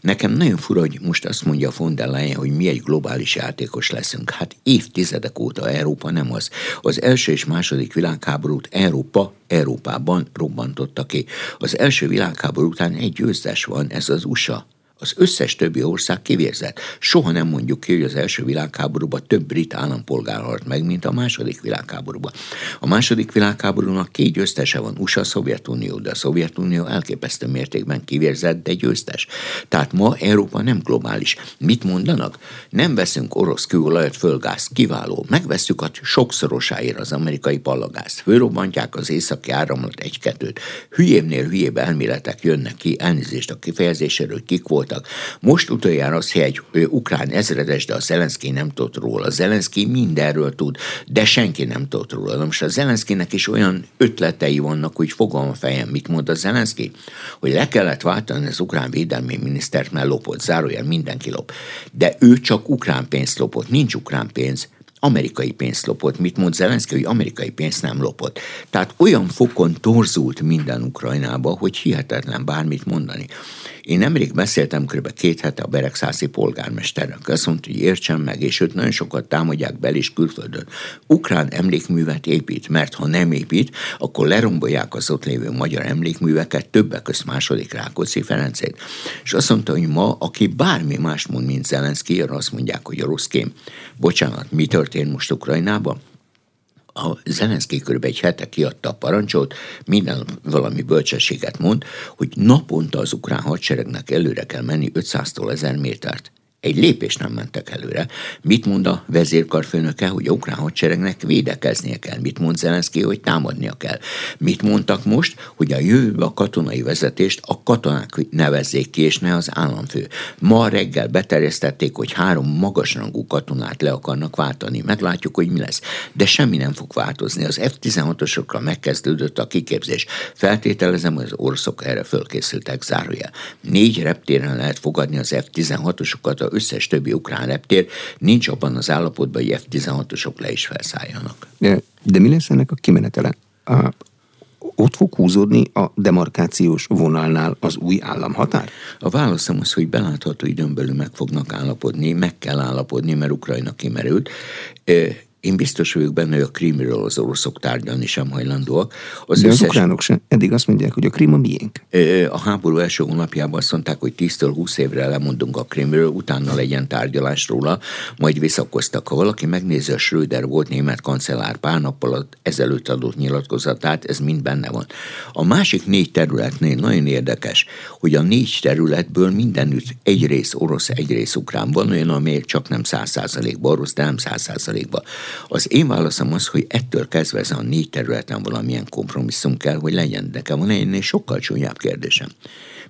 Speaker 2: Nekem nagyon fura, hogy most azt mondja von der Leyen, hogy mi egy globális játékos leszünk. Hát évtizedek óta Európa nem az. Az első és második világháborút Európa Európában robbantotta ki. Az első világháború után egy győztes van, ez az USA. Az összes többi ország kivérzett. Soha nem mondjuk ki, hogy az első világháborúban több brit állampolgár halt meg, mint a második világháborúban. A második világháborúnak két győztese van, USA, Szovjetunió, de a Szovjetunió elképesztő mértékben kivérzett, de győztes. Tehát ma Európa nem globális. Mit mondanak? Nem veszünk orosz kőolajat, földgázt, kiváló. Megveszük a sokszorosáért az amerikai palagázt. Fölrobbantják az északi áramlat egy-kettőt. Hülyébbnél hülyébb elméletek jönnek ki, elnézést a kifejezéséről, kik volt voltak. Most utoljára az, hogy egy ukrán ezredes, de a Zelenszky nem tudott róla. Zelenszky mindenről tud, de senki nem tudott róla. Na most a Zelenszkinek is olyan ötletei vannak, hogy fogom a fejem, mit mond a Zelenszky, hogy le kellett váltani az ukrán védelmi minisztert, mert lopott, zárójel mindenki lop. De ő csak ukrán pénzt lopott, nincs ukrán pénz, amerikai pénzt lopott. Mit mond Zelenszky, hogy amerikai pénzt nem lopott. Tehát olyan fokon torzult minden Ukrajnába, hogy hihetetlen bármit mondani. Én nemrég beszéltem kb. két hete a Beregszászi polgármesterrel, azt mondta, hogy értsem meg, és őt nagyon sokat támadják bel is külföldön. Ukrán emlékművet épít, mert ha nem épít, akkor lerombolják az ott lévő magyar emlékműveket, többek közt második Rákóczi Ferencét. És azt mondta, hogy ma, aki bármi más mond, mint Zelenszky, arra azt mondják, hogy a kém. Bocsánat, mi történt most Ukrajnában? A Zelenszky kb. egy hete kiadta a parancsot, minden valami bölcsességet mond, hogy naponta az ukrán hadseregnek előre kell menni 500-tól 1000 métert egy lépés nem mentek előre. Mit mond a vezérkarfőnöke, hogy a ukrán hadseregnek védekeznie kell? Mit mond Zelenszky, hogy támadnia kell? Mit mondtak most, hogy a jövőbe a katonai vezetést a katonák nevezzék ki, és ne az államfő. Ma reggel beterjesztették, hogy három magasrangú katonát le akarnak váltani. Meglátjuk, hogy mi lesz. De semmi nem fog változni. Az F-16-osokra megkezdődött a kiképzés. Feltételezem, hogy az oroszok erre fölkészültek, zárójel. Négy reptéren lehet fogadni az F-16-osokat összes többi ukrán reptér nincs abban az állapotban, hogy F-16-osok le is felszálljanak.
Speaker 1: De, de mi lesz ennek a kimenetele? A, ott fog húzódni a demarkációs vonalnál az új államhatár?
Speaker 2: A válaszom az, hogy belátható időn belül meg fognak állapodni, meg kell állapodni, mert Ukrajna kimerült. Én biztos vagyok benne, hogy a krímről az oroszok tárgyalni sem hajlandóak.
Speaker 1: Az De összes... az ukránok sem. Eddig azt mondják, hogy a krím a miénk.
Speaker 2: A háború első hónapjában azt mondták, hogy 10-től 20 évre lemondunk a krímről, utána legyen tárgyalás róla, majd visszakoztak. Ha valaki megnézi a Schröder volt német kancellár pár nappal ezelőtt adott nyilatkozatát, ez mind benne van. A másik négy területnél nagyon érdekes, hogy a négy területből mindenütt egy rész orosz, egy rész ukrán. Van olyan, amelyek csak nem száz százalékban orosz, de nem száz százalékban. Az én válaszom az, hogy ettől kezdve ez a négy területen valamilyen kompromisszum kell, hogy legyen. De kell van ennél sokkal csúnyább kérdésem.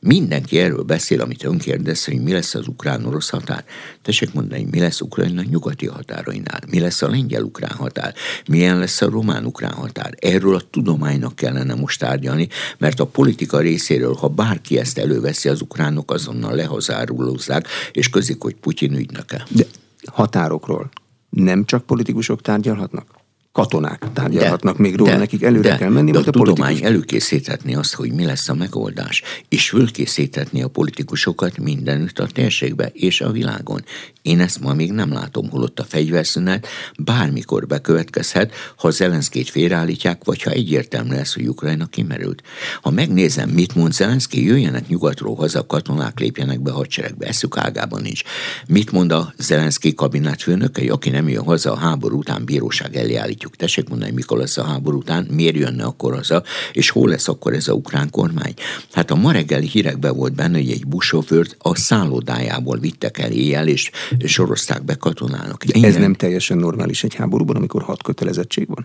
Speaker 2: Mindenki erről beszél, amit ön kérdez, hogy mi lesz az ukrán-orosz határ. Tessék mondani, mi lesz Ukrajna nyugati határainál, mi lesz a lengyel-ukrán határ, milyen lesz a román-ukrán határ. Erről a tudománynak kellene most tárgyalni, mert a politika részéről, ha bárki ezt előveszi, az ukránok azonnal lehazárulózzák, és közik, hogy Putyin ügynöke.
Speaker 1: De határokról nem csak politikusok tárgyalhatnak? katonák tárgyalhatnak de, még róla, de, nekik előre de, kell menni,
Speaker 2: de a, a tudomány politikus... előkészíthetni azt, hogy mi lesz a megoldás, és fölkészíthetni a politikusokat mindenütt a térségbe és a világon. Én ezt ma még nem látom, holott a fegyverszünet bármikor bekövetkezhet, ha Zelenszkét félreállítják, vagy ha egyértelmű lesz, hogy Ukrajna kimerült. Ha megnézem, mit mond Zelenszky, jöjjenek nyugatról haza, katonák lépjenek be a hadseregbe, eszük ágában nincs. Mit mond a Zelenszky kabinetfőnöke, aki nem jön haza a háború után bíróság elé állítjuk. Tessék mondani, mikor lesz a háború után, miért jönne akkor haza, és hol lesz akkor ez a ukrán kormány. Hát a ma reggeli hírekben volt benne, hogy egy buszsofőrt a szállodájából vittek el éjjel, és sorozták be katonának.
Speaker 1: De ez nem teljesen normális egy háborúban, amikor hat kötelezettség van?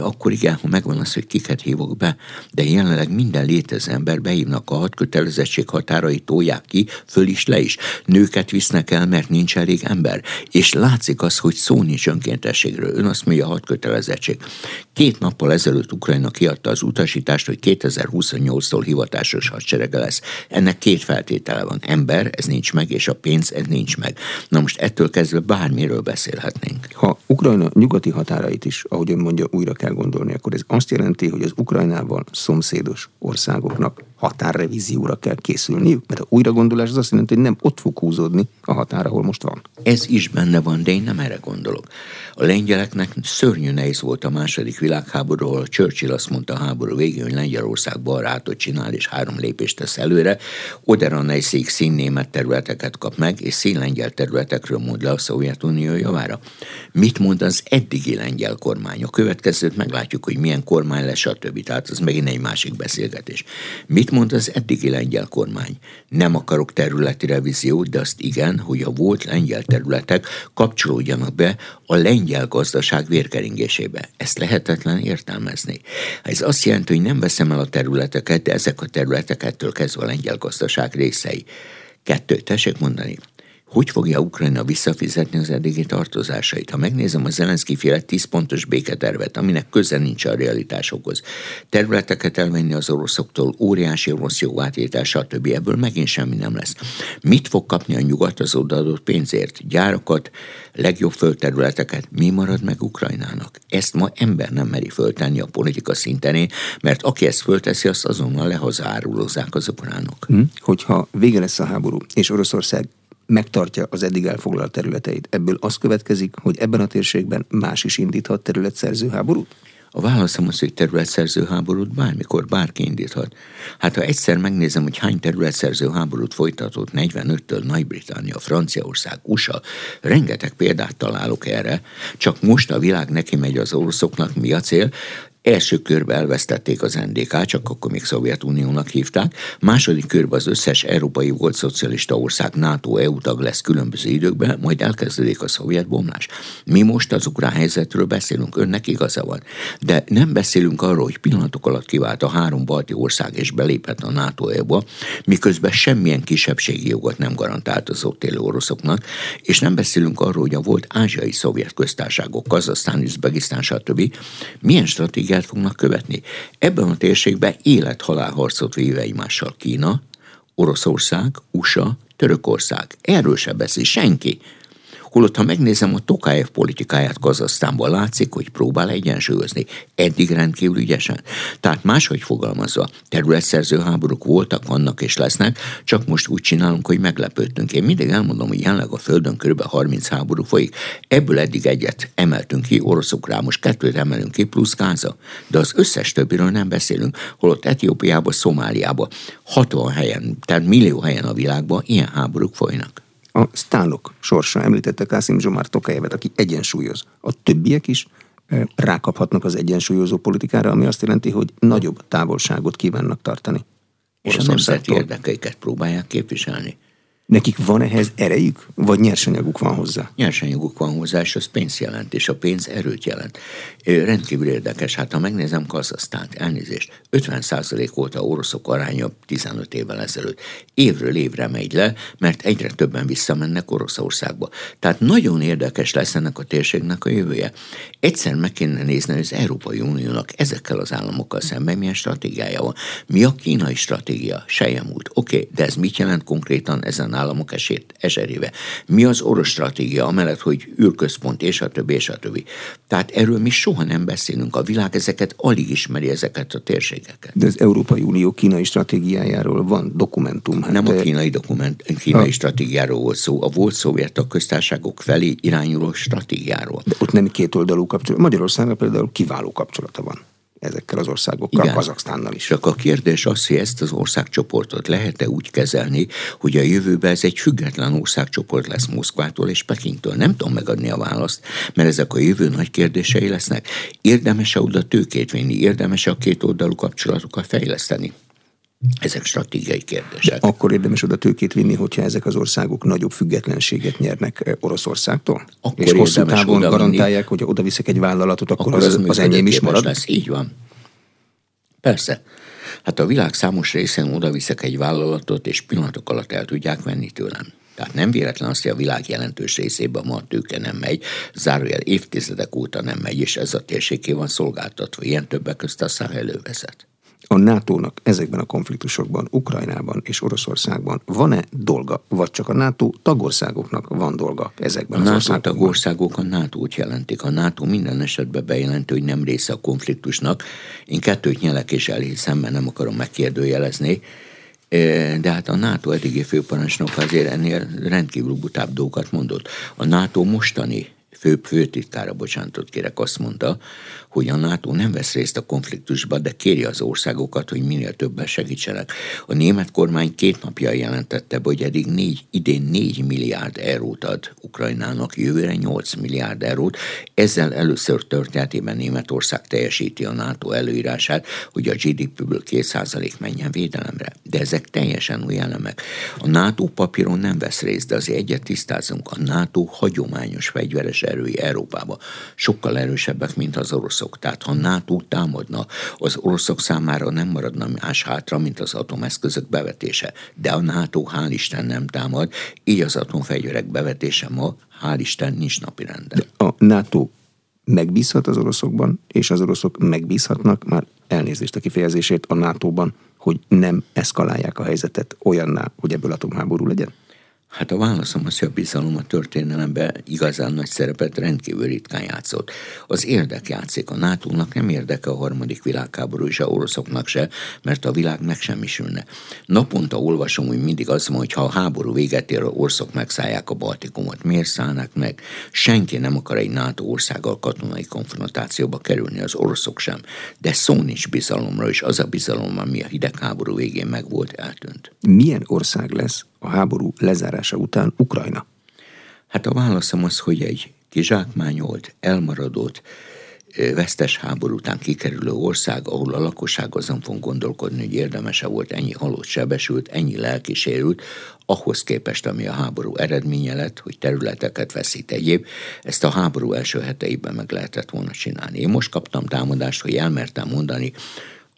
Speaker 2: Akkor igen, ha megvan az, hogy kiket hívok be, de jelenleg minden létező ember behívnak a hat kötelezettség határai, tolják ki, föl is le is. Nőket visznek el, mert nincs elég ember. És látszik az, hogy szó nincs önkéntességről. Ön azt mondja, hat kötelezettség. Két nappal ezelőtt Ukrajna kiadta az utasítást, hogy 2028-tól hivatásos hadserege lesz. Ennek két feltétele van. Ember, ez nincs meg, és a pénz, ez nincs meg. Na most ettől kezdve bármiről beszélhetnénk.
Speaker 1: Ha Ukrajna nyugati határait is, ahogy ön mondja, újra kell gondolni, akkor ez azt jelenti, hogy az Ukrajnával szomszédos országoknak határrevízióra kell készülniük? Mert a újra gondolás az azt jelenti, hogy nem ott fog húzódni a határ, ahol most van.
Speaker 2: Ez is benne van, de én nem erre gondolok. A lengyeleknek szörnyű nehéz volt a második világháború, ahol Churchill azt mondta a háború végén, hogy Lengyelország barátot csinál és három lépést tesz előre. Oder-Neissig színnémet területeket kap meg, és színlengyel területekről mond le a Szovjetunió javára. Mit mond az eddigi lengyel kormány? A következőt meglátjuk, hogy milyen kormány lesz, stb. Tehát az megint egy másik beszélgetés. Mit mond az eddigi lengyel kormány? Nem akarok területi revíziót, de azt igen, hogy a volt lengyel területek kapcsolódjanak be a lengyel gazdaság vérkeringésébe. Ezt lehetetlen értelmezni. Ez azt jelenti, hogy nem veszem el a területeket, de ezek a területek ettől kezdve a lengyel gazdaság részei. Kettő, tessék mondani. Hogy fogja Ukrajna visszafizetni az eddigi tartozásait. Ha megnézem a Zelenszky féle 10 pontos béketervet, aminek köze nincs a realitásokhoz, területeket elvenni az oroszoktól, óriási orosz jóvátétel, stb. Ebből megint semmi nem lesz. Mit fog kapni a nyugat az odaadott pénzért? Gyárakat, legjobb földterületeket, mi marad meg Ukrajnának? Ezt ma ember nem meri föltenni a politika szinten, mert aki ezt fölteszi, azt azonnal lehazárulozzák az ukránok. Hm?
Speaker 1: Hogyha vége lesz a háború, és Oroszország megtartja az eddig elfoglalt területeit. Ebből az következik, hogy ebben a térségben más is indíthat területszerző háborút?
Speaker 2: A válaszom az, hogy területszerző háborút bármikor bárki indíthat. Hát ha egyszer megnézem, hogy hány területszerző háborút folytatott 45-től Nagy-Britannia, Franciaország, USA, rengeteg példát találok erre, csak most a világ neki megy az oroszoknak, mi a cél? Első körbe elvesztették az NDK, csak akkor még Szovjetuniónak hívták. Második körben az összes európai volt szocialista ország NATO EU tag lesz különböző időkben, majd elkezdődik a szovjet bomlás. Mi most az ukrán helyzetről beszélünk, önnek igaza van. De nem beszélünk arról, hogy pillanatok alatt kivált a három balti ország és belépett a NATO EU-ba, miközben semmilyen kisebbségi jogot nem garantált az ott élő oroszoknak, és nem beszélünk arról, hogy a volt ázsiai szovjet köztárságok, Kazasztán, Üzbegisztán, stb. milyen stratégiát stratégiát fognak követni. Ebben a térségben élet-halál harcot véve egymással Kína, Oroszország, USA, Törökország. Erről se beszél senki. Holott, ha megnézem a Tokájev politikáját Kazasztánban, látszik, hogy próbál egyensúlyozni. Eddig rendkívül ügyesen. Tehát máshogy fogalmazva, területszerző háborúk voltak, vannak és lesznek, csak most úgy csinálunk, hogy meglepődtünk. Én mindig elmondom, hogy jelenleg a Földön kb. 30 háború folyik. Ebből eddig egyet emeltünk ki, oroszokra most kettőt emelünk ki, plusz Gáza. De az összes többiről nem beszélünk, holott Etiópiában, Szomáliában 60 helyen, tehát millió helyen a világban ilyen háborúk folynak
Speaker 1: a sztálok sorsa említette Kászim Zsomár Tokajevet, aki egyensúlyoz. A többiek is eh, rákaphatnak az egyensúlyozó politikára, ami azt jelenti, hogy nagyobb távolságot kívánnak tartani.
Speaker 2: És a nemzeti érdekeiket próbálják képviselni.
Speaker 1: Nekik van ehhez erejük, vagy nyersanyaguk van hozzá?
Speaker 2: Nyersanyaguk van hozzá, és az pénz jelent, és a pénz erőt jelent. Rendkívül érdekes, hát ha megnézem Kazasztánt, elnézést, 50% volt a oroszok aránya 15 évvel ezelőtt. Évről évre megy le, mert egyre többen visszamennek Oroszországba. Tehát nagyon érdekes lesz ennek a térségnek a jövője. Egyszer meg kéne nézni, hogy az Európai Uniónak ezekkel az államokkal szemben milyen stratégiája van. Mi a kínai stratégia? Sejem út. Oké, okay, de ez mit jelent konkrétan ezen államok esét, eserébe. Mi az orosz stratégia, amellett, hogy űrközpont, és a többi, és a többi. Tehát erről mi soha nem beszélünk. A világ ezeket alig ismeri, ezeket a térségeket.
Speaker 1: De az Európai Unió kínai stratégiájáról van dokumentum.
Speaker 2: Hát nem a kínai, dokument, kínai a... stratégiáról volt szó, a volt szovjet köztárságok felé irányuló stratégiáról.
Speaker 1: De ott nem kétoldalú kapcsolat. Magyarországnak például kiváló kapcsolata van ezekkel az országokkal, Igen. Kazaksztánnal is.
Speaker 2: Csak a kérdés az, hogy ezt az országcsoportot lehet-e úgy kezelni, hogy a jövőben ez egy független országcsoport lesz Moszkvától és Pekingtől. Nem tudom megadni a választ, mert ezek a jövő nagy kérdései lesznek. Érdemes-e oda tőkét vinni? Érdemes-e a két oldalú kapcsolatokat fejleszteni? Ezek stratégiai kérdések.
Speaker 1: Akkor érdemes oda tőkét vinni, hogyha ezek az országok nagyobb függetlenséget nyernek eh, Oroszországtól? Akkor és hosszú távon garantálják, hogy oda viszek egy vállalatot, akkor, akkor az, az, az enyém is marad?
Speaker 2: Lesz. Így van. Persze. Hát a világ számos részén oda viszek egy vállalatot, és pillanatok alatt el tudják venni tőlem. Tehát nem véletlen azt, hogy a világ jelentős részében ma a tőke nem megy, zárójel évtizedek óta nem megy, és ez a térségé van szolgáltatva. Ilyen többek közt a száhelővezet
Speaker 1: a NATO-nak ezekben a konfliktusokban, Ukrajnában és Oroszországban van-e dolga, vagy csak a NATO tagországoknak van dolga ezekben
Speaker 2: a
Speaker 1: az
Speaker 2: NATO tagországok a NATO-t jelentik. A NATO minden esetben bejelenti, hogy nem része a konfliktusnak. Én kettőt nyelek és elhiszem, mert nem akarom megkérdőjelezni. De hát a NATO eddigi főparancsnok azért ennél rendkívül butább dolgokat mondott. A NATO mostani fő, főtitkára, bocsánatot kérek, azt mondta, hogy a NATO nem vesz részt a konfliktusba, de kéri az országokat, hogy minél többen segítsenek. A német kormány két napja jelentette hogy eddig négy, idén 4 milliárd eurót ad Ukrajnának, jövőre 8 milliárd eurót. Ezzel először történetében Németország teljesíti a NATO előírását, hogy a GDP-ből 2% menjen védelemre. De ezek teljesen új elemek. A NATO papíron nem vesz részt, de azért egyet tisztázunk. A NATO hagyományos fegyveres erői Európába sokkal erősebbek, mint az oroszok. Tehát ha NATO támadna, az oroszok számára nem maradna más hátra, mint az atomeszközök bevetése. De a NATO hál' Isten nem támad, így az atomfegyverek bevetése ma hál' Isten nincs napirenden.
Speaker 1: De a NATO megbízhat az oroszokban, és az oroszok megbízhatnak, már elnézést a kifejezését a NATO-ban, hogy nem eszkalálják a helyzetet olyanná, hogy ebből atomháború legyen?
Speaker 2: Hát a válaszom az, hogy a bizalom a történelemben igazán nagy szerepet rendkívül ritkán játszott. Az érdek játszik. A nato nem érdeke a harmadik világháború, a oroszoknak se, mert a világ megsemmisülne. Naponta olvasom, hogy mindig az van, hogy ha a háború véget ér, a oroszok megszállják a Baltikumot. Miért szállnak meg? Senki nem akar egy NATO országgal katonai konfrontációba kerülni, az oroszok sem. De szó nincs bizalomra, és az a bizalom, ami a hidegháború végén megvolt, eltűnt.
Speaker 1: Milyen ország lesz a háború lezárása után Ukrajna?
Speaker 2: Hát a válaszom az, hogy egy kizsákmányolt, elmaradott, vesztes háború után kikerülő ország, ahol a lakosság azon fog gondolkodni, hogy érdemese volt ennyi halott sebesült, ennyi lelkisérült, ahhoz képest, ami a háború eredménye lett, hogy területeket veszít egyéb, ezt a háború első heteiben meg lehetett volna csinálni. Én most kaptam támadást, hogy elmertem mondani,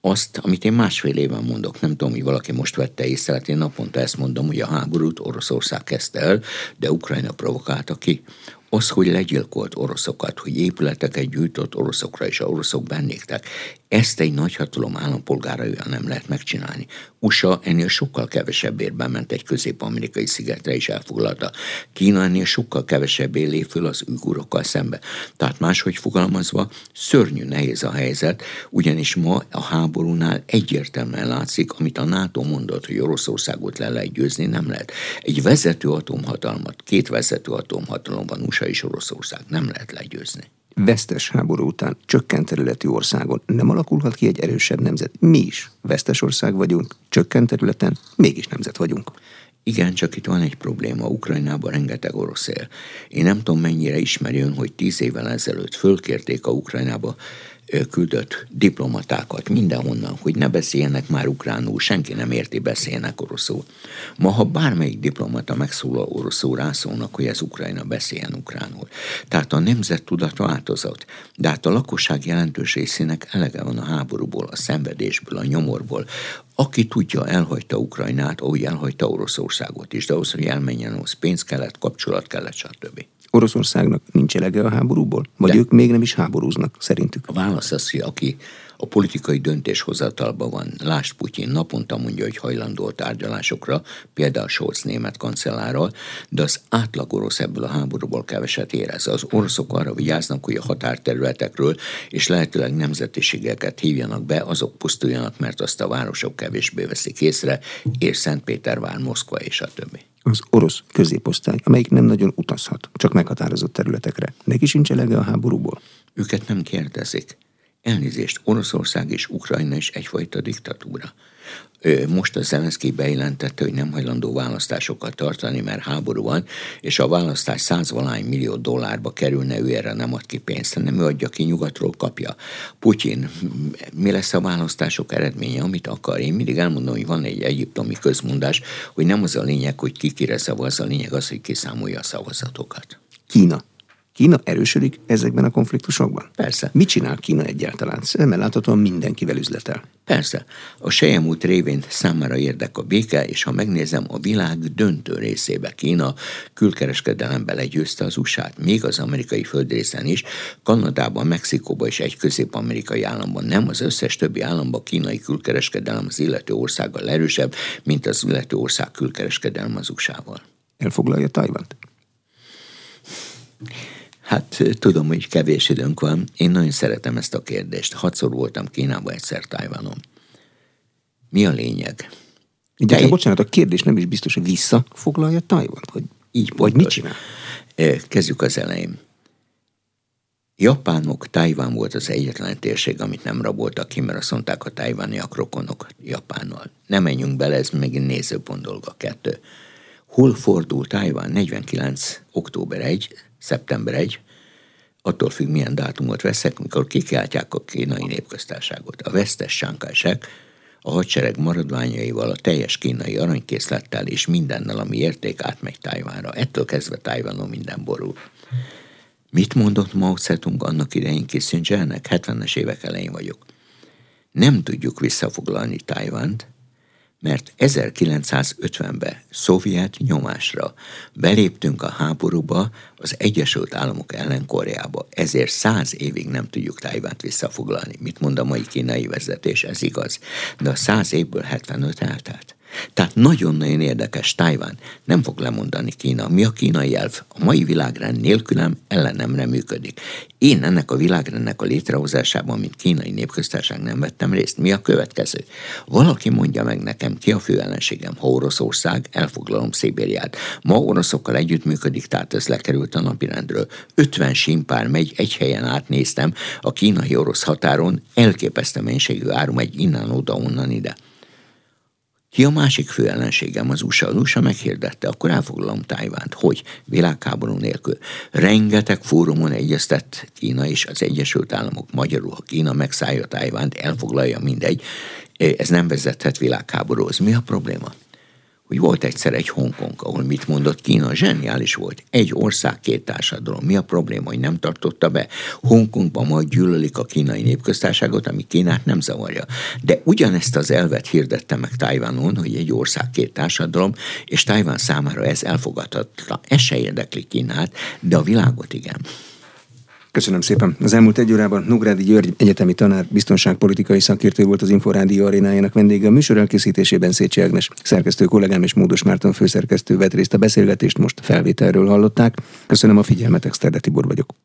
Speaker 2: azt, amit én másfél éven mondok, nem tudom, hogy valaki most vette észre, hát én naponta ezt mondom, hogy a háborút Oroszország kezdte el, de Ukrajna provokálta ki. Az, hogy legyilkolt oroszokat, hogy épületeket gyűjtött oroszokra, és a oroszok bennéktek, ezt egy nagyhatalom állampolgára nem lehet megcsinálni. USA ennél sokkal kevesebb érben ment egy közép-amerikai szigetre is elfoglalta. Kína ennél sokkal kevesebb lép föl az űgurokkal szembe. Tehát máshogy fogalmazva, szörnyű nehéz a helyzet, ugyanis ma a háborúnál egyértelműen látszik, amit a NATO mondott, hogy Oroszországot le lehet győzni, nem lehet. Egy vezető atomhatalmat, két vezető atomhatalom van USA és Oroszország, nem lehet legyőzni
Speaker 1: vesztes háború után csökkent területű országon nem alakulhat ki egy erősebb nemzet. Mi is vesztes ország vagyunk, csökkent területen, mégis nemzet vagyunk.
Speaker 2: Igen, csak itt van egy probléma. Ukrajnában rengeteg orosz él. Én nem tudom, mennyire ismeri hogy tíz évvel ezelőtt fölkérték a Ukrajnába küldött diplomatákat mindenhonnan, hogy ne beszéljenek már ukránul, senki nem érti, beszélnek oroszul. Ma, ha bármelyik diplomata megszólal oroszul, rászólnak, hogy ez Ukrajna beszéljen ukránul. Tehát a nemzet tudat változott, de hát a lakosság jelentős részének elege van a háborúból, a szenvedésből, a nyomorból. Aki tudja, elhagyta Ukrajnát, ahogy elhagyta Oroszországot is, de ahhoz, hogy elmenjen, ahhoz pénz kellett, kapcsolat kellett, stb.
Speaker 1: Oroszországnak nincs elege a háborúból? Vagy De ők még nem is háborúznak, szerintük?
Speaker 2: A válasz az, hogy aki a politikai döntéshozatalban van, Lásd Putyin naponta mondja, hogy hajlandó tárgyalásokra, például Scholz német kancellárral, de az átlag orosz ebből a háborúból keveset érez. Az oroszok arra vigyáznak, hogy a határterületekről és lehetőleg nemzetiségeket hívjanak be, azok pusztuljanak, mert azt a városok kevésbé veszik észre, és Szentpétervár, Moszkva és a többi
Speaker 1: az orosz középosztály, amelyik nem nagyon utazhat, csak meghatározott területekre. Neki sincs elege a háborúból?
Speaker 2: Őket nem kérdezik. Elnézést, Oroszország és Ukrajna is egyfajta diktatúra. Most a Zelenszky bejelentette, hogy nem hajlandó választásokat tartani, mert háború van, és a választás százvalány millió dollárba kerülne, ő erre nem ad ki pénzt, hanem ő adja ki, nyugatról kapja. Putyin, mi lesz a választások eredménye, amit akar? Én mindig elmondom, hogy van egy egyiptomi közmondás, hogy nem az a lényeg, hogy ki kire szavaz, a lényeg az, hogy kiszámolja a szavazatokat.
Speaker 1: Kína Kína erősödik ezekben a konfliktusokban?
Speaker 2: Persze.
Speaker 1: Mit csinál Kína egyáltalán? Szemmel láthatóan mindenkivel üzletel.
Speaker 2: Persze. A sejemút révén számára érdek a béke, és ha megnézem, a világ döntő részébe Kína külkereskedelembe legyőzte az usa még az amerikai földrészen is, Kanadában, Mexikóban és egy közép-amerikai államban nem, az összes többi államban kínai külkereskedelem az illető országgal erősebb, mint az illető ország külkereskedelem az USA-val.
Speaker 1: Elfoglalja Tajvant?
Speaker 2: Hát tudom, hogy kevés időnk van. Én nagyon szeretem ezt a kérdést. Hatszor voltam Kínában, egyszer Tajvanon. Mi a lényeg?
Speaker 1: De egy... bocsánat, a kérdés nem is biztos, hogy visszafoglalja Tajvant? Hogy, Így vagy mit csinál?
Speaker 2: Kezdjük az elején. Japánok, Tajván volt az egyetlen térség, amit nem raboltak ki, mert azt mondták a tajvániak rokonok Japánnal. Nem menjünk bele, ez megint nézőpont dolga. Kettő. Hol fordul Tajván 49. október 1, szeptember 1, attól függ, milyen dátumot veszek, mikor kikiáltják a kínai népköztárságot. A vesztes sánkásek a hadsereg maradványaival, a teljes kínai aranykészlettel és mindennel, ami érték átmegy Tájvánra. Ettől kezdve Tájvánon minden borul. Mit mondott Mao Zedong annak idején Kissingernek? 70-es évek elején vagyok. Nem tudjuk visszafoglalni Tájvánt, mert 1950-ben szovjet nyomásra beléptünk a háborúba az Egyesült Államok ellen Koreába, ezért száz évig nem tudjuk Tájvánt visszafoglalni. Mit mond a mai kínai vezetés, ez igaz. De a száz évből 75 eltelt. Tehát nagyon-nagyon érdekes Tájván nem fog lemondani Kína. Mi a kínai elv? A mai világrend nélkülem ellenem nem működik. Én ennek a világrendnek a létrehozásában, mint kínai népköztárság nem vettem részt. Mi a következő? Valaki mondja meg nekem, ki a fő ellenségem? Ha Oroszország, elfoglalom Szibériát. Ma oroszokkal együttműködik, tehát ez lekerült a napirendről. 50 simpár megy, egy helyen átnéztem, a kínai-orosz határon elképesztő mennyiségű áru megy innen oda, onnan ide. Ki a másik fő ellenségem? Az USA. Az USA meghirdette, akkor elfoglalom Tájvánt. Hogy? Világháború nélkül. Rengeteg fórumon egyeztett Kína és az Egyesült Államok. Magyarul, ha Kína megszállja Tájvánt, elfoglalja mindegy, ez nem vezethet világháborúhoz. Mi a probléma? Hogy volt egyszer egy Hongkong, ahol mit mondott Kína, zseniális volt. Egy ország, két társadalom. Mi a probléma, hogy nem tartotta be? Hongkongban majd gyűlölik a kínai népköztárságot, ami Kínát nem zavarja. De ugyanezt az elvet hirdette meg Tajvanon, hogy egy ország, két társadalom, és Tajvan számára ez elfogadhatatlan. Ez se érdekli Kínát, de a világot igen.
Speaker 1: Köszönöm szépen. Az elmúlt egy órában Nugrádi György egyetemi tanár, biztonságpolitikai szakértő volt az Inforádió arénájának vendége. A műsor elkészítésében Szécsi Ágnes, szerkesztő kollégám és Módos Márton főszerkesztő vett részt a beszélgetést, most felvételről hallották. Köszönöm a figyelmet, Exterde Tibor vagyok.